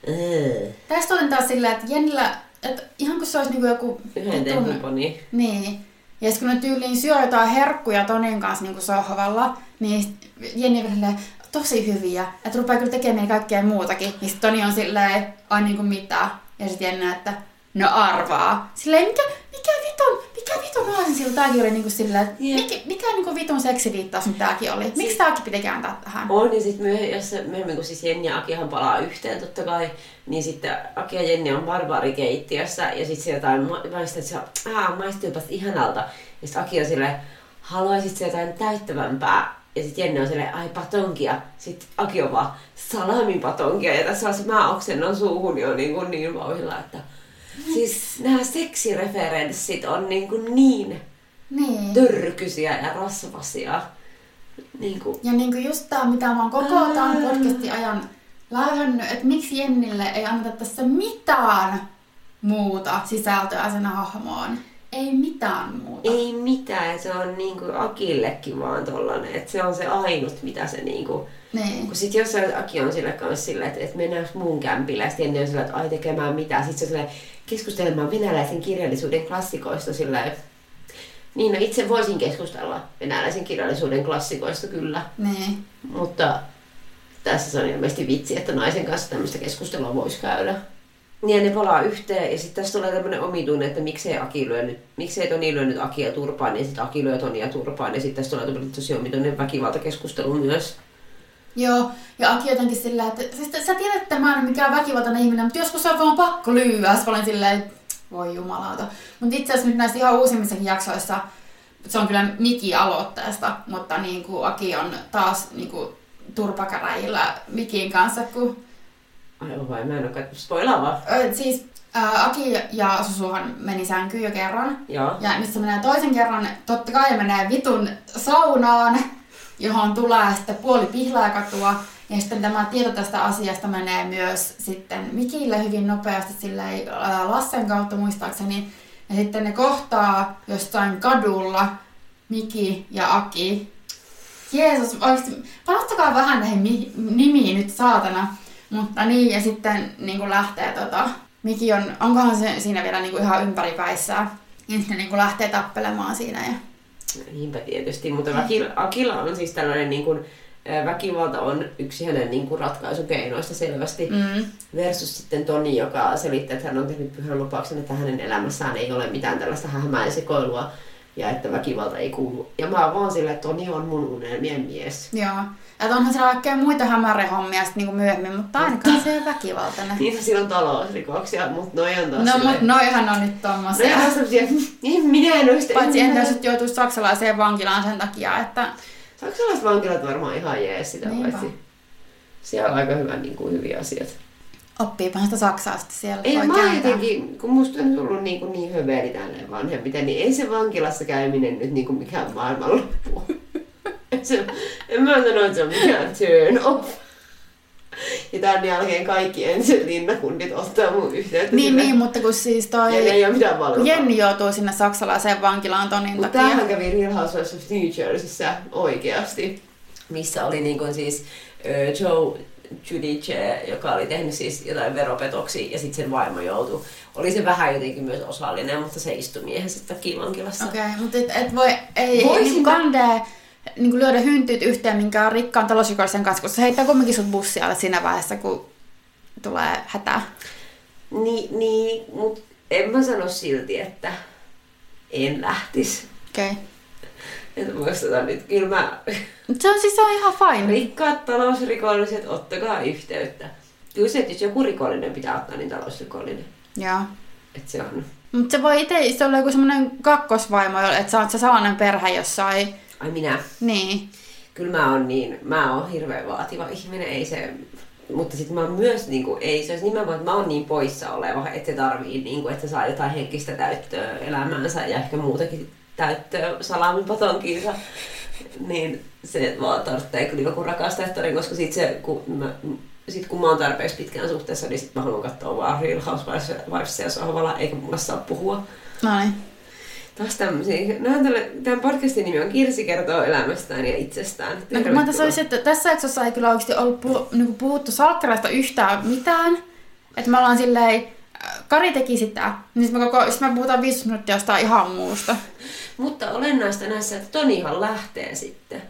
Öö. tästä olin taas silleen, että Jennillä, että ihan kun se olisi niinku joku... Yhden temponi. Niin. Ja sitten kun ne tyyliin syö jotain herkkuja Tonin kanssa niin sohvalla, niin Jenni on silleen, tosi hyviä, että rupeaa kyllä tekemään kaikkea muutakin. Niin Toni on silleen, ai niinku mitä? Ja sitten Jenni, että no arvaa. Silleen, mikä, mikä vitun, mikä vitun naasen sillä tääkin oli niinku silleen, että Jep. mikä, mikä niinku vitun seksiviittaus nyt tääkin oli? Miksi tääkin piti kääntää tähän? On, ja sitten myöhemmin, jos se- myöhemmin, kun siis Jenni ja Akihan palaa yhteen totta kai, niin sitten Aki ja Jenni on barbaarikeittiössä, ja sitten se jotain ma- maistaa, että se on, aah, maistuupas ihanalta. Ja sitten Aki on silleen, haluaisit se jotain täyttävämpää? Ja sitten Jenni on silleen, ai patonkia. Sitten Aki on vaan, salamin patonkia. Ja tässä on se, mä oksennan suuhun jo niin, kuin niin vauhilla, että siis nämä seksireferenssit on niin, kuin niin Niin. törkysiä ja rasvasia. Niin kuin, Ja niinku just tää, mitä mä oon koko tämän podcastin ajan läyhännyt, että miksi Jennille ei anneta tässä mitään muuta sisältöä sen hahmoon. Ei mitään muuta. Ei mitään, se on niinku Akillekin vaan tollanen, että se on se ainut, mitä se niinku... Niin. Kun sit jos Aki on sille kanssa silleen, että, että mennään muun kämpille, ja sitten on silleen, että ai tekemään mitä, sit se on silleen, keskustelemaan venäläisen kirjallisuuden klassikoista silleen, niin no itse voisin keskustella venäläisen kirjallisuuden klassikoista kyllä, Niin. mutta tässä se on ilmeisesti vitsi, että naisen kanssa tämmöistä keskustelua voisi käydä. Niin ja ne palaa yhteen ja sitten tässä tulee tämmöinen omituinen, että miksei Aki lyö nyt, miksei Toni lyö nyt Akia turpaan, niin sitten Aki lyö Tonia turpaan ja sitten tässä tulee tämmöinen tosi omituinen väkivaltakeskustelu myös. Joo, ja Aki jotenkin sillä, että siis sä tiedät, että mä en ole mikään väkivaltainen ihminen, mutta joskus on vaan pakko lyödä. Sitten mä olin silleen, että voi jumalauta. Mutta itse asiassa nyt näissä ihan uusimmissakin jaksoissa, se on kyllä Miki aloitteesta, mutta niin kuin Aki on taas niin kuin turpakäräjillä Mikin kanssa, kun Ai vai, mä en ole katsonut spoilaavaa. Ö, siis ää, Aki ja Susuhan meni sänkyyn jo kerran. Joo. Ja nyt se menee toisen kerran, totta kai menee vitun saunaan, johon tulee sitten puoli pihlaakatua. Ja sitten tämä tieto tästä asiasta menee myös sitten Mikille hyvin nopeasti silleen, ää, Lassen kautta muistaakseni. Ja sitten ne kohtaa jostain kadulla Miki ja Aki. Jeesus, oikeasti, panostakaa vähän näihin mi- nimiin nyt saatana. Mutta niin, ja sitten niin kuin lähtee tota, Miki on, onkohan se siinä vielä niin kuin ihan ympäripäissään. Ja sitten niin kuin lähtee tappelemaan siinä. Ja... Niinpä tietysti, mutta Akilla, Akilla on siis tällainen niin kuin, väkivalta on yksi hänen niin kuin ratkaisukeinoista selvästi. Mm. Versus sitten Toni, joka selittää, että hän on tehnyt pyhän lupauksen, että hänen elämässään ei ole mitään tällaista hämää ja sekoilua ja että väkivalta ei kuulu. Ja mä oon vaan silleen, että Toni on mun unelmien mies. Joo. Ja onhan siellä kaikkea muita hämärehommia sitten niin myöhemmin, mutta ainakaan se ole väkivaltainen. Niin siinä on talousrikoksia, mutta noi on taas No, silleen- mutta noihan on nyt Noi tommosia. on semmosia, niin minä en oista. Paitsi en entä jos joutuisi saksalaiseen vankilaan sen takia, että... Saksalaiset vankilat varmaan ihan jees sitä Niinpä. paitsi. Siellä on aika hyvä, niin kuin, hyviä asioita. Oppiipahan sitä saksaa sitten siellä. Ei, mä jotenkin, kun musta on tullut niin, kuin niin höveli tälleen vanhemmiten, niin ei se vankilassa käyminen nyt niin kuin mikään maailmanloppu. Se, en mä sano, että se on mikään turn off. Ja tämän jälkeen kaikki ensin linnakundit ottaa mun yhteyttä. Niin, sille. niin, mutta kun siis toi... Ja ne ei ole mitään valvontaa. Jenni joutuu sinne saksalaiseen vankilaan Tonin Mutta takia. tämähän kävi Real Housewives of New Jerseyssä oikeasti. Missä oli niin kuin siis ö, Joe Giudice, joka oli tehnyt siis jotain veropetoksia ja sitten sen vaimo joutui. Oli se vähän jotenkin myös osallinen, mutta se istui miehensä takia vankilassa. Okei, okay, mutta et, et voi, ei, Voisin niin kandee niin lyödä hyntyt yhteen minkään rikkaan talousrikollisen kanssa, koska se heittää kumminkin sut bussi alle siinä vaiheessa, kun tulee hätä. Niin, niin mutta en mä sano silti, että en lähtisi. Okei. Okay. Että muistetaan nyt, kyllä mä... Se on siis se on ihan fine. Rikkaat talousrikolliset, ottakaa yhteyttä. Kyllä se, että jos joku rikollinen pitää ottaa, niin talousrikollinen. Joo. Että se on... Mutta se voi itse olla joku semmoinen kakkosvaimo, että sä oot se salainen perhe jossain. Ai minä. Niin. Kyllä mä oon niin, mä oon hirveän vaativa ihminen, ei se... Mutta sitten mä oon myös, niin kuin, ei se olisi nimenomaan, että mä oon niin poissa oleva, että se tarvii, niin kuin, että saa jotain henkistä täyttöä elämäänsä ja ehkä muutakin täyttöä salamipatonkiinsa. Niin se vaan tarvitsee kyllä joku rakas tähtöri, koska sit se, kun mä, sit kun mä oon tarpeeksi pitkään suhteessa, niin sit mä haluan katsoa vaan Real Housewivesia sohvalla, eikä mulle saa puhua. No niin. Taas tämmöisiä. No, tälle, tämän podcastin nimi on Kirsi kertoo elämästään ja itsestään. No, kun mä tässä olisi, että tässä jaksossa ei kyllä oikeasti ollut puhu, niin puhuttu salkkareista yhtään mitään. Että me ollaan silleen, äh, Kari teki sitä, niin sitten me, koko, sit me puhutaan 15 minuuttia jostain ihan muusta. Mutta olennaista näissä, että Tonihan lähtee sitten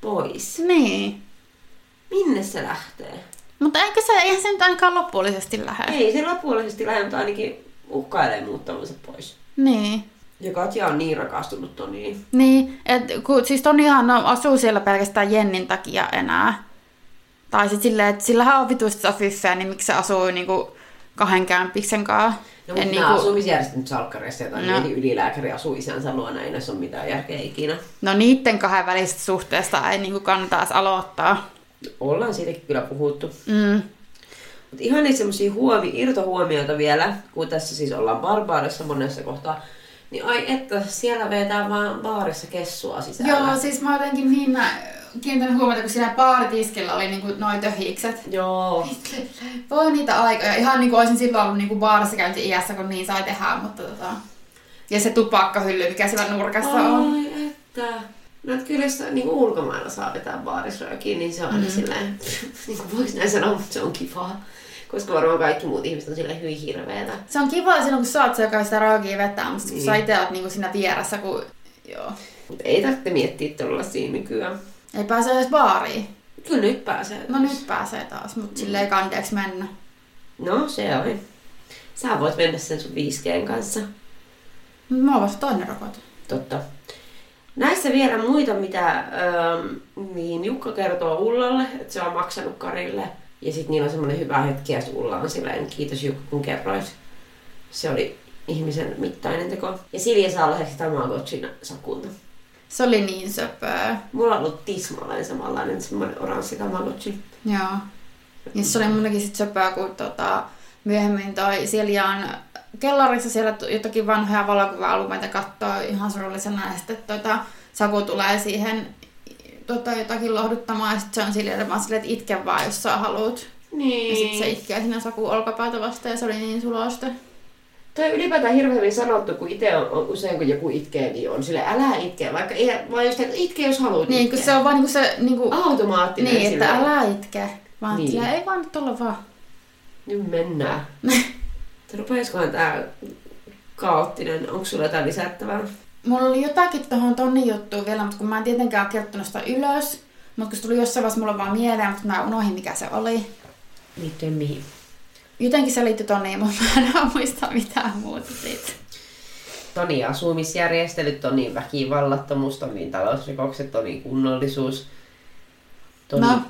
pois. Niin. Minne se lähtee? Mutta eikö se, eihän se nyt ainakaan loppullisesti lähde. Ei se lopullisesti lähde, mutta ainakin uhkailee muuttavansa pois. Niin. Ja Katja on niin rakastunut Toniin. Niin, että kun, siis Tonihan no, asuu siellä pelkästään Jennin takia enää. Tai sitten silleen, että sillähän on vituista fyffeä, niin miksi se asuu niinku kahden kämpiksen kanssa. No, mutta nämä asumisjärjestelmät salkkareissa, jotain No. no. ylilääkäri asuu isänsä luona, ei näissä ole mitään järkeä ikinä. No niiden kahden välisestä suhteesta ei niinku kannata edes aloittaa. Ollaan siitäkin kyllä puhuttu. Mm. Mutta ihan niitä semmoisia huomi, irtohuomioita vielä, kun tässä siis ollaan barbaarissa monessa kohtaa, niin ai että, siellä vetää vaan baarissa kessua sisällä. Joo, siis mä jotenkin niin kiinnitän huomiota, kun siinä baaritiskillä oli niinku noin töhikset. Joo. Voi niitä aikoja. Ihan niinku olisin silloin ollut niinku baarissa käynti iässä, kun niin sai tehdä, mutta tota... Ja se tupakkahylly, mikä siellä nurkassa on. Ai että. No, että kyllä jos niin ulkomailla saa vetää baarisröökiä, niin se on mm. silleen, niin kuin voisi näin sanoa, mutta se on kivaa. Koska varmaan kaikki muut ihmiset on silleen hyvin hirveetä. Se on kiva silloin, kun sä oot se, joka sitä raakia vetää, mutta kun Niin. sä itse oot niinku siinä vieressä, kun... Joo. Mutta ei tarvitse miettiä tuollaisia nykyään. Ei pääse edes baariin. Kyllä nyt pääsee. No nyt pääsee taas, mutta sille ei kandeeksi mennä. No se oli. Sä voit mennä sen sun 5Gn kanssa. Mut Mä oon vasta toinen rokote. Totta. Näissä vielä muita, mitä ähm, niin Jukka kertoo Ullalle, että se on maksanut Karille. Ja sitten niillä on semmoinen hyvä hetki, ja sit Ulla on silleen, kiitos Jukka, kun kerroit. Se oli ihmisen mittainen teko. Ja Silja saa lahjaksi Tamagotchin sakulta. Se oli niin söpöä. Mulla on ollut tismalleen samanlainen semmoinen oranssi Tamagotchi. Joo. Ja se oli mullekin sit söpöä, kun tota, myöhemmin toi Siljaan kellarissa siellä jotakin vanhoja valokuva-alueita kattoo ihan surullisena ja sitten tota, Saku tulee siihen tota, jotakin lohduttamaan ja sitten se on silleen, vaan silleen, että itke vaan, jos sä haluut. Niin. Ja sitten se itkee siinä Saku olkapäätä vasta ja se oli niin sulosta. Toi ylipäätään hirveän hyvin sanottu, kun itse on, on, usein kun joku itkee, niin on sille älä itke, vaikka ei, vaan just, että itke jos haluat Niin, kun itkeä. se on vaan niinku se, niinku, automaattinen niin, että silleen. älä itke. Vaan Niin. niin. ei vaan nyt olla vaan. Nyt mennään. Että Rupeaisikohan tää kaoottinen, onko sulla jotain lisättävää? Mulla oli jotakin tuohon Tonnin juttuun vielä, mutta kun mä en tietenkään kirjoittanut sitä ylös. Mutta kun se tuli jossain vaiheessa mulla vaan mieleen, mutta mä unohdin mikä se oli. Liittyen mihin? Jotenkin se liittyi Tonniin, mutta mä en muista mitään muuta siitä. Toni asumisjärjestelyt, Tonin väkivallattomuus, Tonin talousrikokset, Tonin kunnollisuus. Toni... No,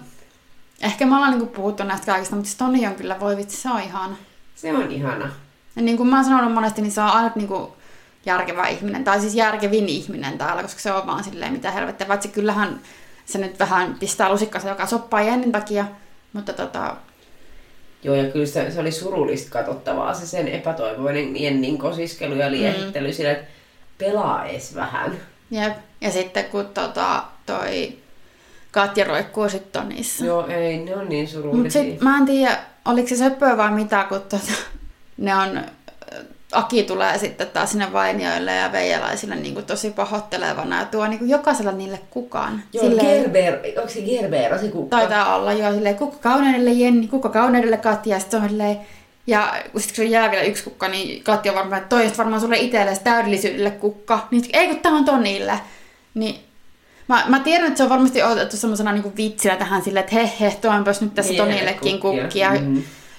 ehkä me ollaan niinku puhuttu näistä kaikista, mutta se Tonni on kyllä, voi vitsi, se on ihana. Se on ihana. Ja niin kuin mä oon sanonut monesti, niin se on ainut niinku järkevä ihminen, tai siis järkevin ihminen täällä, koska se on vaan silleen mitä helvettiä. Vaikka kyllähän se nyt vähän pistää lusikkansa joka soppaa Jennin takia, mutta tota, Joo, ja kyllä se, se oli surullista katsottavaa, se sen epätoivoinen Jennin kosiskelu ja liehittely mm. sille, että pelaa edes vähän. Jep. Ja sitten kun tota, toi Katja roikkuu sit Tonissa. Joo, ei, ne on niin Mut surullisia. sit mä en tiedä, oliko se söpöä vai mitä, kun tota, ne on, Aki tulee sitten taas sinne vainioille ja veijalaisille niin kuin tosi pahoittelevana ja tuo niin kuin jokaisella niille kukaan. Joo, Gerber, onko se Gerber, se kukka? Taitaa olla jo silleen, kukka kauneudelle Jenni, kukka kauneudelle Katja, ja sitten se on silleen, ja kun sit kun se jää vielä yksi kukka, niin Katja on varmaan, että toi varmaan sulle itsellesi täydellisyydelle kukka. Niin ei kun tää on Tonille. Niin mä, mä tiedän, että se on varmasti otettu semmoisena niinku vitsinä tähän silleen, että he he, tuonpas nyt tässä Tonillekin kukkia. kukkia. Mhm.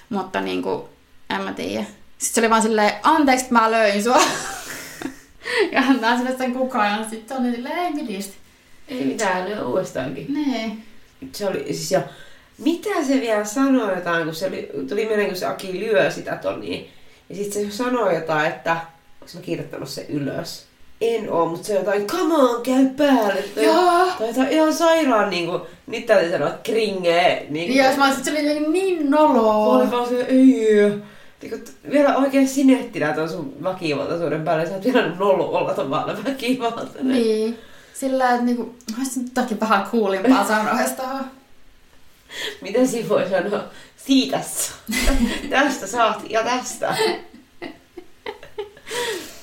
Mutta niinku, en mä tiedä. Sitten se oli vaan silleen, anteeksi, mä löin sua. ja antaa sille sen kukaan. Sitten se oli silleen, ei mitistä. Ei mitään, lyö uudestaankin. Nee. Se oli siis ja mitä se vielä sanoi jotain, kun se oli, tuli mieleen, kun se Aki lyö sitä Toniin. Ja sitten se sanoi jotain, että, onko mä kirjoittanut se ylös? En oo, mutta se jotain, come on, käy päälle. Tai, Joo. tai jotain ihan sairaan niinku, nyt täytyy sanoa kringee. Ja jos mä olisin, se oli niin Mä noloa. olin vaan se, ei. Niinku, t- vielä oikein sinettinä tuon sun väkivaltaisuuden päälle. Sä oot vielä nolo olla tavalla väkivaltainen. Niin. Sillä, että niinku, olisi nyt toki vähän kuulimpaa sanoista. Miten siinä voi sanoa? Siitä tästä saat ja tästä.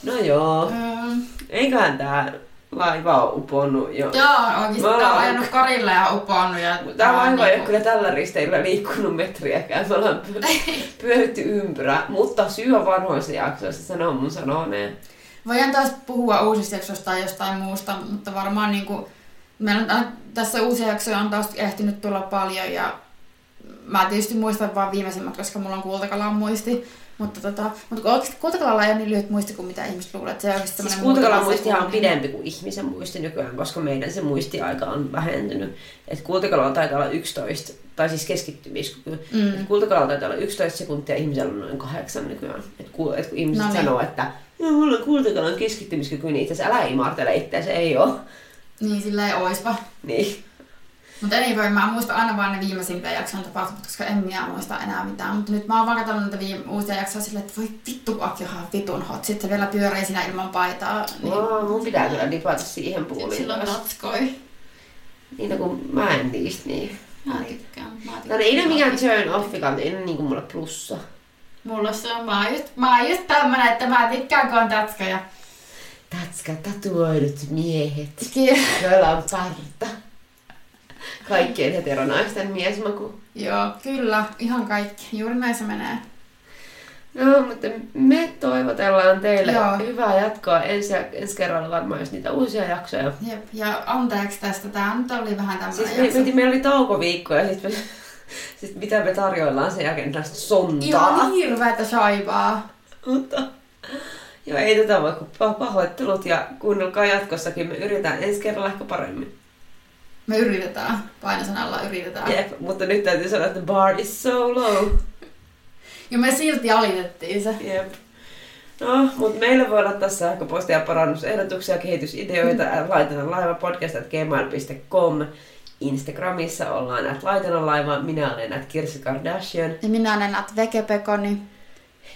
No joo. Mm. Eiköhän tää laiva ole uponnut jo. Joo, oikeesti Me tää on ollaan- ajanut karille ja uponnut. Ja Tää laiva ei ole kyllä tällä risteillä liikkunut metriäkään. Me ollaan py- pyöritty ympyrä, mutta syy on vanhoissa jaksoissa, sanoo mun sanoneen. Voidaan taas puhua uusista jaksoista tai jostain muusta, mutta varmaan niinku, meillä on tä- tässä uusia jaksoja on taas ehtinyt tulla paljon ja mä tietysti muistan vaan viimeisimmät, koska mulla on kultakalan muisti. Mutta, tota, mutta oikeasti kultakalalla ei ole niin lyhyt muisti kuin mitä ihmiset luulee, että se on Siis kultakalan muistihan on pidempi kuin ihmisen muisti nykyään, koska meidän se muistiaika on vähentynyt. Et kultakalalla taitaa olla 11, tai siis keskittymiskyky. Mm. Kultakalalla taitaa olla 11 sekuntia, ihmisellä on noin kahdeksan nykyään. Et ku, et kun ihmiset No niin. sanoo, että "Joo, mulla on kultakalan keskittymiskyky, niin itse asiassa älä imartele itseä, se ei ole. Niin, sillä ei oispa. Niin. Mutta anyway, mä muistan aina vaan ne viimeisimpiä jakson tapahtumat, koska en minä muista enää mitään. Mutta nyt mä oon vaan katsonut niitä viime, uusia jaksoja silleen, että voi vittu, kun ihan vitun hot. Sitten se vielä pyörii siinä ilman paitaa. Niin, Oh, mun pitää kyllä dipata siihen puuliin. silloin taas. tatskoi. Niin, no kun mä en niistä niin. Mä tykkään. Mä tykkään. Tää ei ole mikään turn offikaan, ei ole niinku mulle plussa. Mulla se on, mä oon just, mä oon just tämmönen, että mä tykkään kun on tatskoja. Tatska, tatuoidut miehet. Joilla on parta. Kaikkien heteronaisten miesmaku. Joo, kyllä, ihan kaikki. Juuri näin se menee. No, mutta me toivotellaan teille Joo. hyvää jatkoa ensi, ensi kerralla varmaan, jos niitä uusia jaksoja. Jep, ja anteeksi tästä, tää nyt oli vähän tämmönen Siis me, jakso. me, meillä oli taukoviikko ja sitten sit mitä me tarjoillaan sen jälkeen tällaista sontaa. Ihan hirveetä shaibaa. Mutta joo, ei tätä voi kuin pa- pahoittelut ja kuunnelkaa jatkossakin. Me yritetään ensi kerralla ehkä paremmin. Me yritetään, painosanalla yritetään. Jep, mutta nyt täytyy sanoa, että the bar is so low. Ja me silti alitettiin se. Jep. No, mutta meille voi laittaa sähköpostia parannusehdotuksia, kehitysideoita, mm. laitetaan laiva podcast.gmail.com. Instagramissa ollaan at laitana laiva, minä olen at Kirsi Kardashian. Ja minä olen Nat Vekepekoni.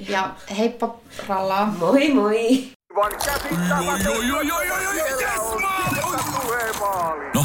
Ja heippa rallaa. Moi moi! No,